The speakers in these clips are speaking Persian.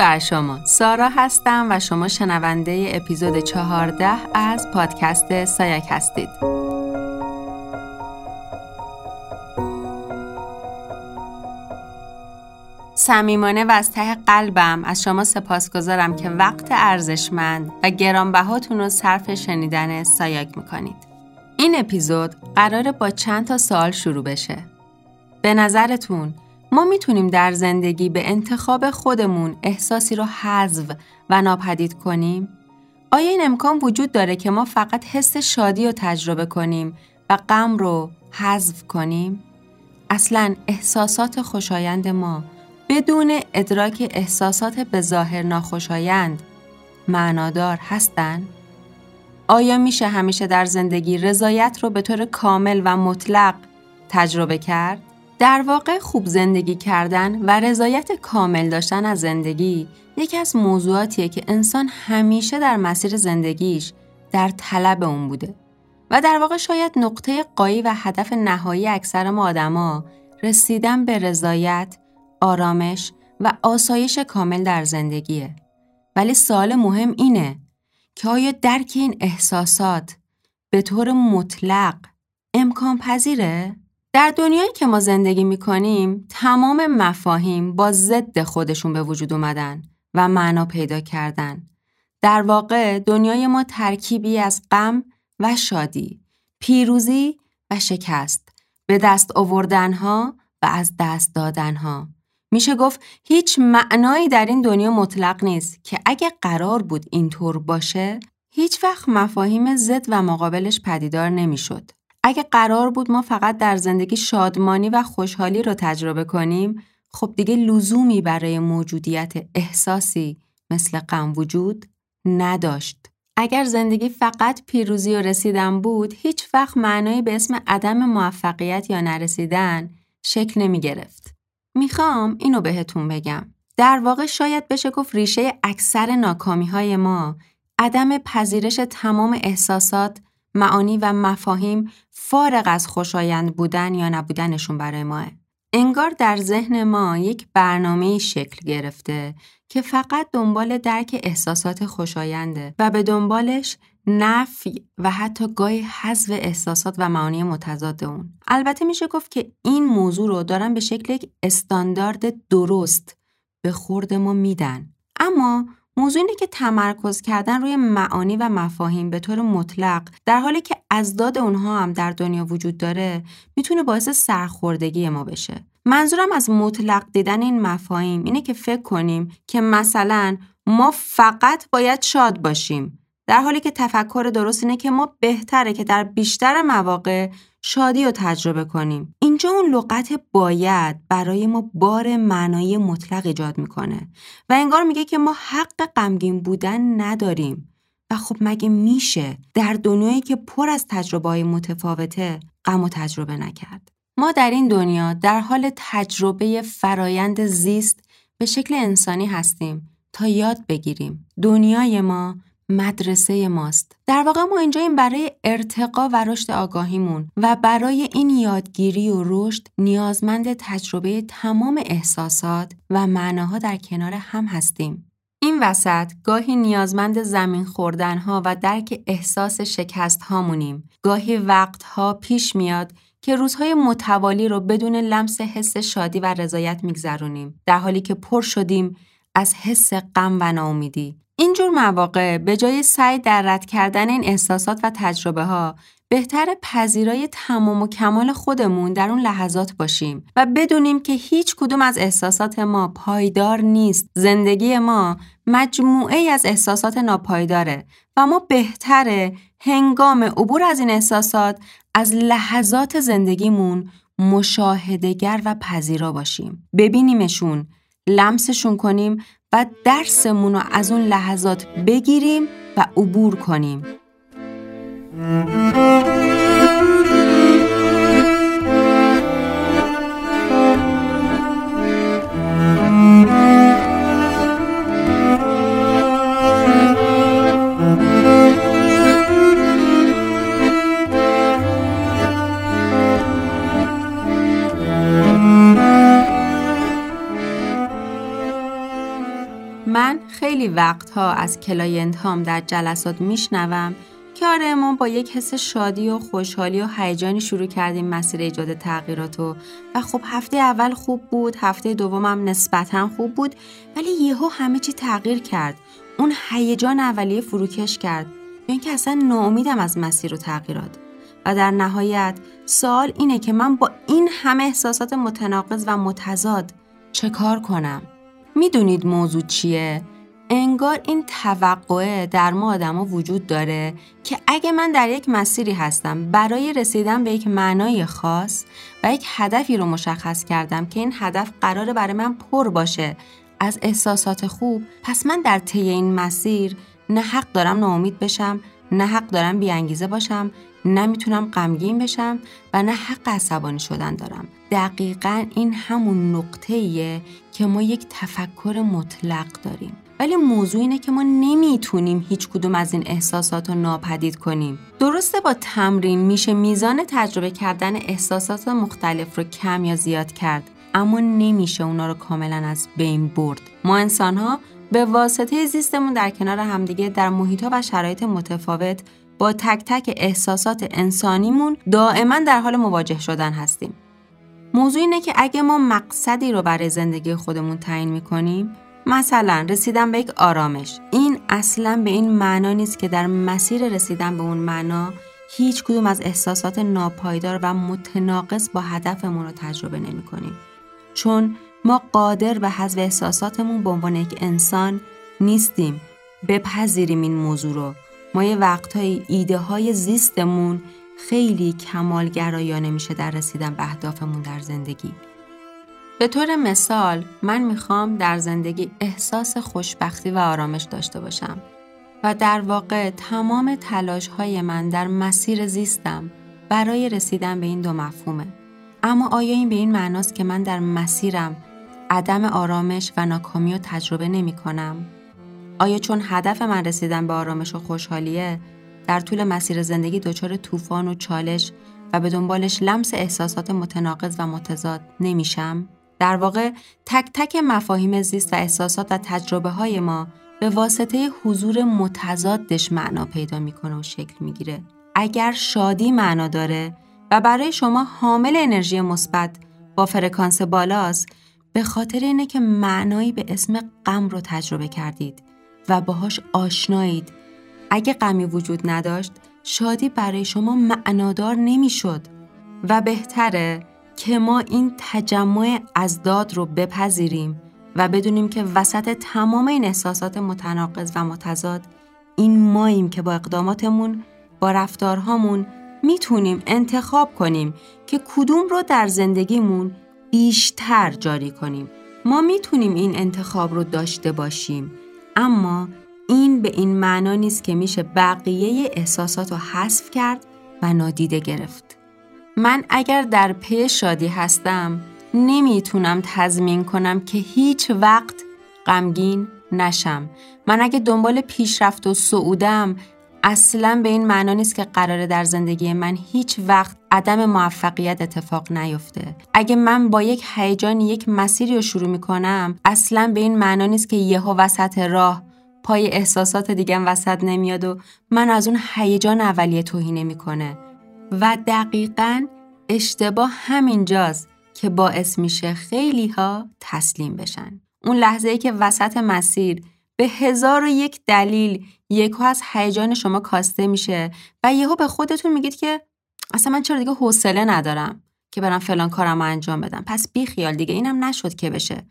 بر شما. سارا هستم و شما شنونده اپیزود 14 از پادکست سایک هستید. صمیمانه و از ته قلبم از شما سپاسگزارم که وقت ارزشمند و گرانبهاتون رو صرف شنیدن سایک می‌کنید. این اپیزود قراره با چند تا سوال شروع بشه. به نظرتون ما می‌تونیم در زندگی به انتخاب خودمون احساسی رو حذف و ناپدید کنیم؟ آیا این امکان وجود داره که ما فقط حس شادی رو تجربه کنیم و غم رو حذف کنیم؟ اصلا احساسات خوشایند ما بدون ادراک احساسات به ظاهر ناخوشایند معنادار هستند؟ آیا میشه همیشه در زندگی رضایت رو به طور کامل و مطلق تجربه کرد؟ در واقع خوب زندگی کردن و رضایت کامل داشتن از زندگی یکی از موضوعاتیه که انسان همیشه در مسیر زندگیش در طلب اون بوده و در واقع شاید نقطه قایی و هدف نهایی اکثر ما آدما رسیدن به رضایت، آرامش و آسایش کامل در زندگیه. ولی سوال مهم اینه که آیا درک این احساسات به طور مطلق امکان پذیره؟ در دنیایی که ما زندگی می کنیم تمام مفاهیم با ضد خودشون به وجود اومدن و معنا پیدا کردن. در واقع دنیای ما ترکیبی از غم و شادی، پیروزی و شکست، به دست آوردنها و از دست دادنها. میشه گفت هیچ معنایی در این دنیا مطلق نیست که اگه قرار بود اینطور باشه هیچ وقت مفاهیم ضد و مقابلش پدیدار نمی‌شد. اگه قرار بود ما فقط در زندگی شادمانی و خوشحالی رو تجربه کنیم خب دیگه لزومی برای موجودیت احساسی مثل غم وجود نداشت. اگر زندگی فقط پیروزی و رسیدن بود هیچ وقت معنایی به اسم عدم موفقیت یا نرسیدن شکل نمی گرفت. می‌خوام اینو بهتون بگم. در واقع شاید بشه گفت ریشه اکثر ناکامی های ما عدم پذیرش تمام احساسات معانی و مفاهیم فارغ از خوشایند بودن یا نبودنشون برای ماه. انگار در ذهن ما یک برنامه شکل گرفته که فقط دنبال درک احساسات خوشاینده و به دنبالش نفی و حتی گاهی حذف احساسات و معانی متضاد اون. البته میشه گفت که این موضوع رو دارن به شکل یک استاندارد درست به خورد ما میدن. اما موضوع اینه که تمرکز کردن روی معانی و مفاهیم به طور مطلق در حالی که ازداد اونها هم در دنیا وجود داره می‌تونه باعث سرخوردگی ما بشه. منظورم از مطلق دیدن این مفاهیم اینه که فکر کنیم که مثلا ما فقط باید شاد باشیم در حالی که تفکر درست اینه که ما بهتره که در بیشتر مواقع شادی رو تجربه کنیم. اینجا اون لغت باید برای ما بار معنایی مطلق ایجاد می‌کنه و انگار میگه که ما حق غمگین بودن نداریم. و خب مگه میشه در دنیایی که پر از تجربه های متفاوته غم و تجربه نکرد. ما در این دنیا در حال تجربه فرایند زیست به شکل انسانی هستیم تا یاد بگیریم. دنیای ما مدرسه ماست. در واقع ما اینجا این برای ارتقا و رشد آگاهیمون و برای این یادگیری و رشد نیازمند تجربه تمام احساسات و معناها در کنار هم هستیم. این وسط گاهی نیازمند زمین خوردنها و درک احساس شکست هامونیم. گاهی وقتها پیش میاد که روزهای متوالی رو بدون لمس حس شادی و رضایت میگذرونیم در حالی که پر شدیم از حس غم و ناامیدی اینجور مواقع به جای سعی در رد کردن این احساسات و تجربه ها بهتر پذیرای تمام و کمال خودمون در اون لحظات باشیم و بدونیم که هیچ کدوم از احساسات ما پایدار نیست. زندگی ما مجموعه از احساسات ناپایداره و ما بهتره هنگام عبور از این احساسات از لحظات زندگیمون مشاهدگر و پذیرا باشیم. ببینیمشون، لمسشون کنیم و درسمون رو از اون لحظات بگیریم و عبور کنیم. وقتها از client هام در جلسات میشنوم که آره ما با یک حس شادی و خوشحالی و هیجانی شروع کردیم مسیر ایجاد تغییرات و و خب هفته اول خوب بود هفته دومم نسبتا خوب بود ولی یهو همه چی تغییر کرد. اون هیجان اولیه فروکش کرد. یا اینکه اصلا ناامیدم از مسیر و تغییرات. و در نهایت سوال اینه که من با این همه احساسات متناقض و متضاد چه کار کنم؟ می‌دونید موضوع چیه؟ انگار این توقعه در ما آدما وجود داره که اگه من در یک مسیری هستم برای رسیدن به یک معنای خاص و یک هدفی رو مشخص کردم که این هدف قراره برای من پر باشه از احساسات خوب پس من در طی این مسیر نه حق دارم ناامید بشم نه حق دارم بیانگیزه باشم نمی‌تونم غمگین بشم و نه حق عصبانی شدن دارم. دقیقا این همون نقطه که ما یک تفکر مطلق داریم. ولی موضوع اینه که ما نمی‌تونیم هیچ کدوم از این احساسات رو ناپدید کنیم درسته با تمرین میشه میزان تجربه کردن احساسات مختلف رو کم یا زیاد کرد اما نمیشه اونا رو کاملا از بین برد ما انسان ها به واسطه زیستمون در کنار همدیگه در محیط و شرایط متفاوت با تک تک احساسات انسانیمون دائما در حال مواجه شدن هستیم. موضوع اینه که اگه ما مقصدی رو برای زندگی خودمون تعیین می‌کنیم مثلا رسیدن به یک آرامش. این اصلا به این معنا نیست که در مسیر رسیدن به اون معنا هیچ کدوم از احساسات ناپایدار و متناقض با هدفمون رو تجربه نمی کنیم. چون ما قادر به حذف احساساتمون به عنوان یک انسان نیستیم. بپذیریم این موضوع رو. ما یه وقتهای ایده های زیستمون خیلی کمالگرایانه میشه در رسیدن به اهدافمون در زندگی. به طور مثال من می‌خوام در زندگی احساس خوشبختی و آرامش داشته باشم و در واقع تمام تلاش های من در مسیر زیستم برای رسیدن به این دو مفهومه اما آیا این به این معناست که من در مسیرم عدم آرامش و ناکامی رو تجربه نمی کنم؟ آیا چون هدف من رسیدن به آرامش و خوشحالیه در طول مسیر زندگی دچار طوفان و چالش و به دنبالش لمس احساسات متناقض و متضاد نمیشم؟ در واقع تک تک مفاهیم زیست و احساسات و تجربه های ما به واسطه حضور متضادش معنا پیدا می‌کنه و شکل می‌گیره. اگر شادی معنا داره و برای شما حامل انرژی مثبت با فرکانس بالاست به خاطر اینه که معنایی به اسم غم رو تجربه کردید و باهاش آشنایید اگه غمی وجود نداشت شادی برای شما معنادار نمی‌شد و بهتره که ما این تجمع از داد رو بپذیریم و بدونیم که وسط تمام این احساسات متناقض و متضاد این ماییم که با اقداماتمون با رفتارهامون می‌تونیم انتخاب کنیم که کدوم رو در زندگیمون بیشتر جاری کنیم. ما می‌تونیم این انتخاب رو داشته باشیم اما این به این معنا نیست که میشه بقیه احساسات رو حذف کرد و نادیده گرفت. من اگر در پی شادی هستم نمی‌تونم تضمین کنم که هیچ وقت غمگین نشم. من اگه دنبال پیشرفت و سعودم اصلا به این معنا نیست که قراره در زندگی من هیچ وقت عدم موفقیت اتفاق نیفته. اگه من با یک هیجان یک مسیری رو شروع می‌کنم اصلا به این معنا نیست که یهو وسط راه پای احساسات دیگم وسط نمیاد و من از اون هیجان اولیه توهی نمی‌کنه. و دقیقا اشتباه همینجاست که باعث میشه خیلی ها تسلیم بشن. اون لحظه ای که وسط مسیر به هزار و یک دلیل یکو از هیجان شما کاسته میشه و یهو به خودتون میگید که اصلا من چرا دیگه حوصله ندارم که برم فلان کارم انجام بدم. پس بی خیال دیگه اینم نشد که بشه.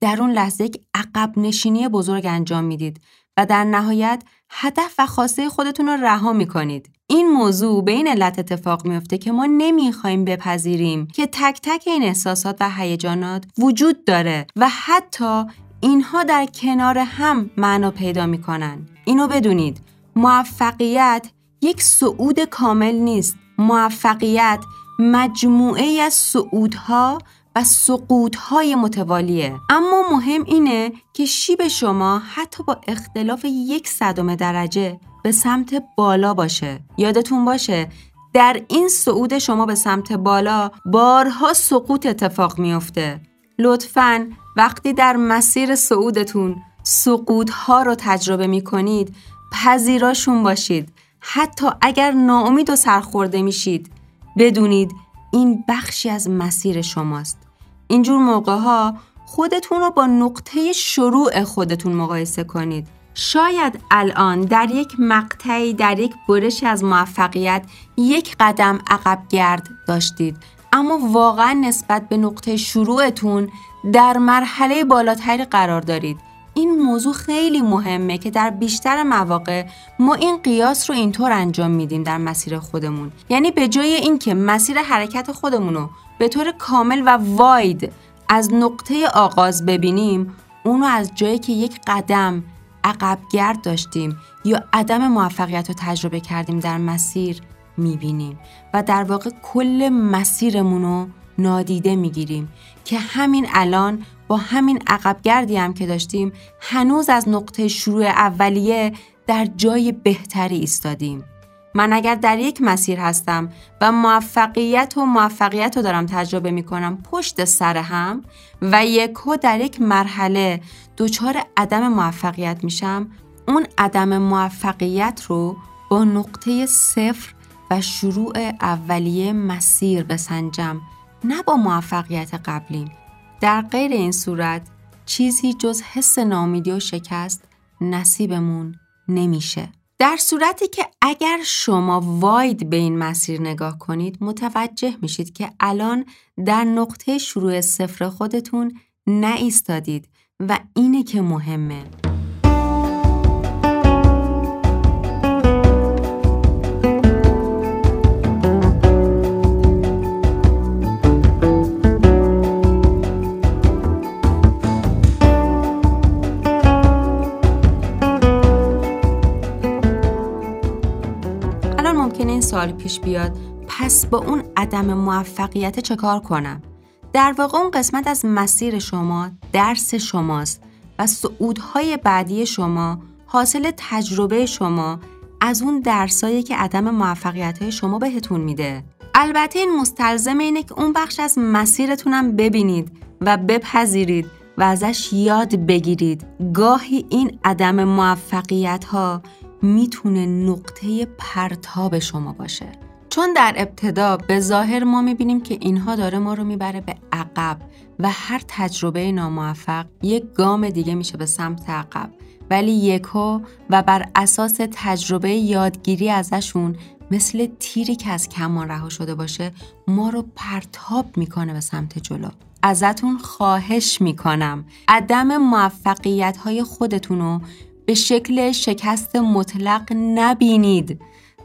در اون لحظه یک عقب نشینی بزرگ انجام می‌دید و در نهایت هدف و خواسته خودتون رو رها می‌کنید. این موضوع به این علت اتفاق میفته که ما نمی‌خوایم بپذیریم که تک تک این احساسات و هیجانات وجود داره و حتی اینها در کنار هم معنا پیدا می‌کنن. اینو بدونید موفقیت یک صعود کامل نیست. موفقیت مجموعه از صعودها و سقوطهای متوالیه. اما مهم اینه که شیب شما حتی با اختلاف یک صدم درجه به سمت بالا باشه. یادتون باشه در این صعود شما به سمت بالا بارها سقوط اتفاق میافته. لطفاً وقتی در مسیر صعودتون سقوط ها رو تجربه می کنید پذیراشون باشید. حتی اگر ناامید و سرخورده میشید بدونید این بخشی از مسیر شماست. اینجور موقع ها خودتون رو با نقطه شروع خودتون مقایسه کنید. شاید الان در یک مقطعی در یک برشی از موفقیت یک قدم عقب گرد داشتید. اما واقعا نسبت به نقطه شروعتون در مرحله بالاتری قرار دارید. این موضوع خیلی مهمه که در بیشتر مواقع ما این قیاس رو اینطور انجام میدیم در مسیر خودمون. یعنی به جای اینکه مسیر حرکت خودمون رو به طور کامل و واید از نقطه آغاز ببینیم اونو از جایی که یک قدم عقب گرد داشتیم یا عدم موفقیت رو تجربه کردیم در مسیر می‌بینیم و در واقع کل مسیرمون رو نادیده می‌گیریم که همین الان با همین عقب گردی هم که داشتیم هنوز از نقطه شروع اولیه در جای بهتری ایستادیم. من اگر در یک مسیر هستم و موفقیت و موفقیت رو دارم تجربه می کنم پشت سر هم و یکو در یک مرحله دچار عدم موفقیت میشم اون عدم موفقیت رو با نقطه صفر و شروع اولیه مسیر بسنجم نه با موفقیت قبلیم. در غیر این صورت چیزی جز حس نامیدی و شکست نصیبمون نمیشه. در صورتی که اگر شما واید به این مسیر نگاه کنید متوجه میشید که الان در نقطه شروع صفر خودتون نایستادید و اینه که مهمه. سوال پیش بیاد پس با اون عدم موفقیت چه کار کنم؟ در واقع اون قسمت از مسیر شما درس شماست و صعودهای بعدی شما حاصل تجربه شما از اون درسایی که عدم موفقیت شما بهتون میده البته این مستلزم اینه که اون بخش از مسیرتونم ببینید و بپذیرید و ازش یاد بگیرید گاهی این عدم موفقیت ها می‌تونه نقطه پرتاب شما باشه. چون در ابتدا به ظاهر ما می‌بینیم که اینها داره ما رو می‌بره به عقب و هر تجربه ناموفق یک گام دیگه میشه به سمت عقب. ولی یکو و بر اساس تجربه یادگیری ازشون مثل تیری که از کمان رها شده باشه ما رو پرتاب می‌کنه به سمت جلو. ازتون خواهش می‌کنم. عدم موفقیت های خودتون رو به شکل شکست مطلق نبینید.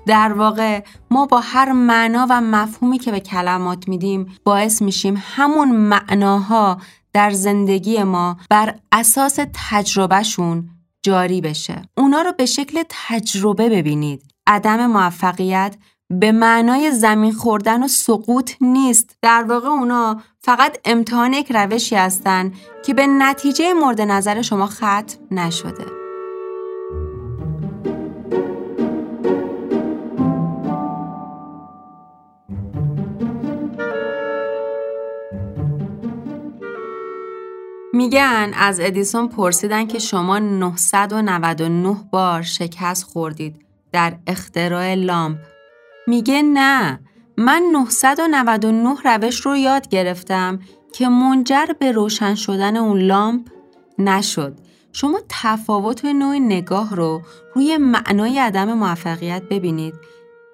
در واقع ما با هر معنا و مفهومی که به کلمات میدیم باعث میشیم همون معناها در زندگی ما بر اساس تجربهشون جاری بشه. اونا رو به شکل تجربه ببینید. عدم موفقیت به معنای زمین خوردن و سقوط نیست. در واقع اونا فقط امتحان یک روشی هستن که به نتیجه مورد نظر شما ختم نشده. میگن از ادیسون پرسیدن که شما 999 بار شکست خوردید در اختراع لامپ. میگه نه من 999 روش رو یاد گرفتم که منجر به روشن شدن اون لامپ نشد. شما تفاوت نوع نگاه رو روی معنای عدم موفقیت ببینید.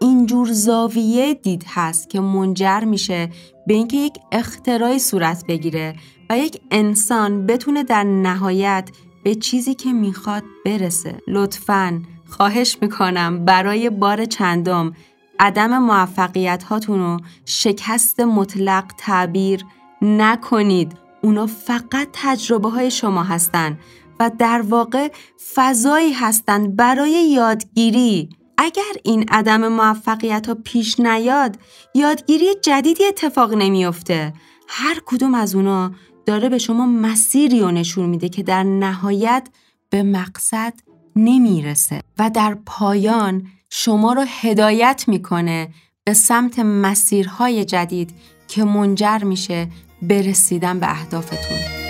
اینجور زاویه دید هست که منجر میشه به اینکه یک اختراعی صورت بگیره و یک انسان بتونه در نهایت به چیزی که می‌خواد برسه. لطفا خواهش می‌کنم برای بار چندم عدم موفقیت هاتون رو شکست مطلق تعبیر نکنید. اونا فقط تجربه های شما هستند و در واقع فضایی هستند برای یادگیری. اگر این عدم موفقیت ها پیش نیاد یادگیری جدیدی اتفاق نمیافته. هر کدوم از اونا داره به شما مسیری رو نشون میده که در نهایت به مقصد نمی‌رسه و در پایان شما رو هدایت می‌کنه به سمت مسیرهای جدید که منجر میشه به رسیدن به اهدافتون.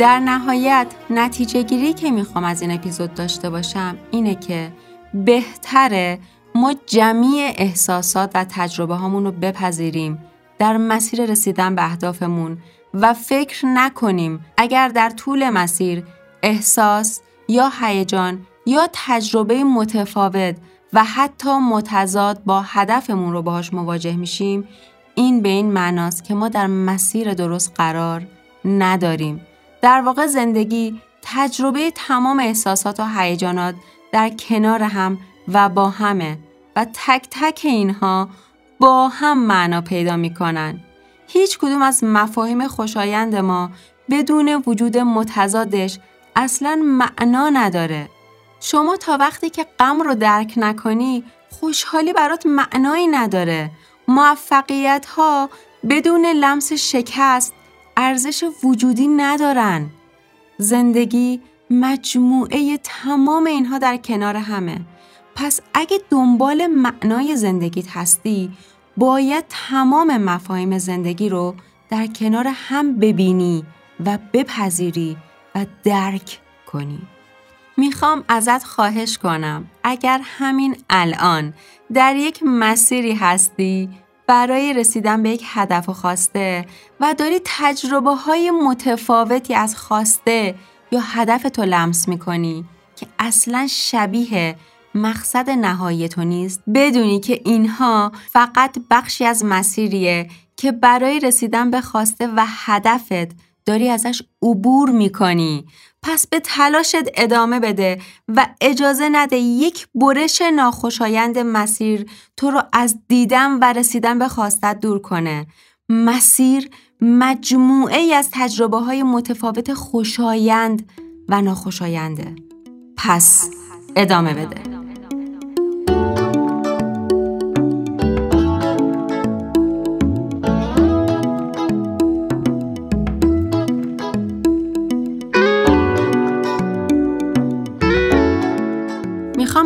در نهایت نتیجه گیری که می‌خوام از این اپیزود داشته باشم اینه که بهتره ما جمعی احساسات و تجربه هامون رو بپذیریم در مسیر رسیدن به اهدافمون و فکر نکنیم اگر در طول مسیر احساس یا هیجان یا تجربه متفاوت و حتی متضاد با هدفمون رو باهاش مواجه میشیم این به این معناست که ما در مسیر درست قرار نداریم. در واقع زندگی تجربه تمام احساسات و هیجانات در کنار هم و با همه و تک تک اینها با هم معنا پیدا می‌کنن. هیچ کدوم از مفاهیم خوشایند ما بدون وجود متضادش اصلا معنا نداره. شما تا وقتی که غم رو درک نکنی خوشحالی برات معنایی نداره. موفقیت ها بدون لمس شکست ارزش وجودی ندارن. زندگی مجموعه تمام اینها در کنار همه. پس اگه دنبال معنای زندگیت هستی باید تمام مفاهیم زندگی رو در کنار هم ببینی و بپذیری و درک کنی. می‌خوام ازت خواهش کنم اگر همین الان در یک مسیری هستی برای رسیدن به یک هدف و خواسته و داری تجربه های متفاوتی از خواسته یا هدف تو لمس می‌کنی که اصلا شبیه مقصد نهایی تو نیست. بدونی که اینها فقط بخشی از مسیریه که برای رسیدن به خواسته و هدفت داری ازش عبور می‌کنی. پس به تلاشت ادامه بده و اجازه نده یک برش ناخوشایند مسیر تو رو از دیدن و رسیدن به خواستت دور کنه. مسیر مجموعه ای از تجربه های متفاوت خوشایند و ناخوشاینده. پس ادامه بده.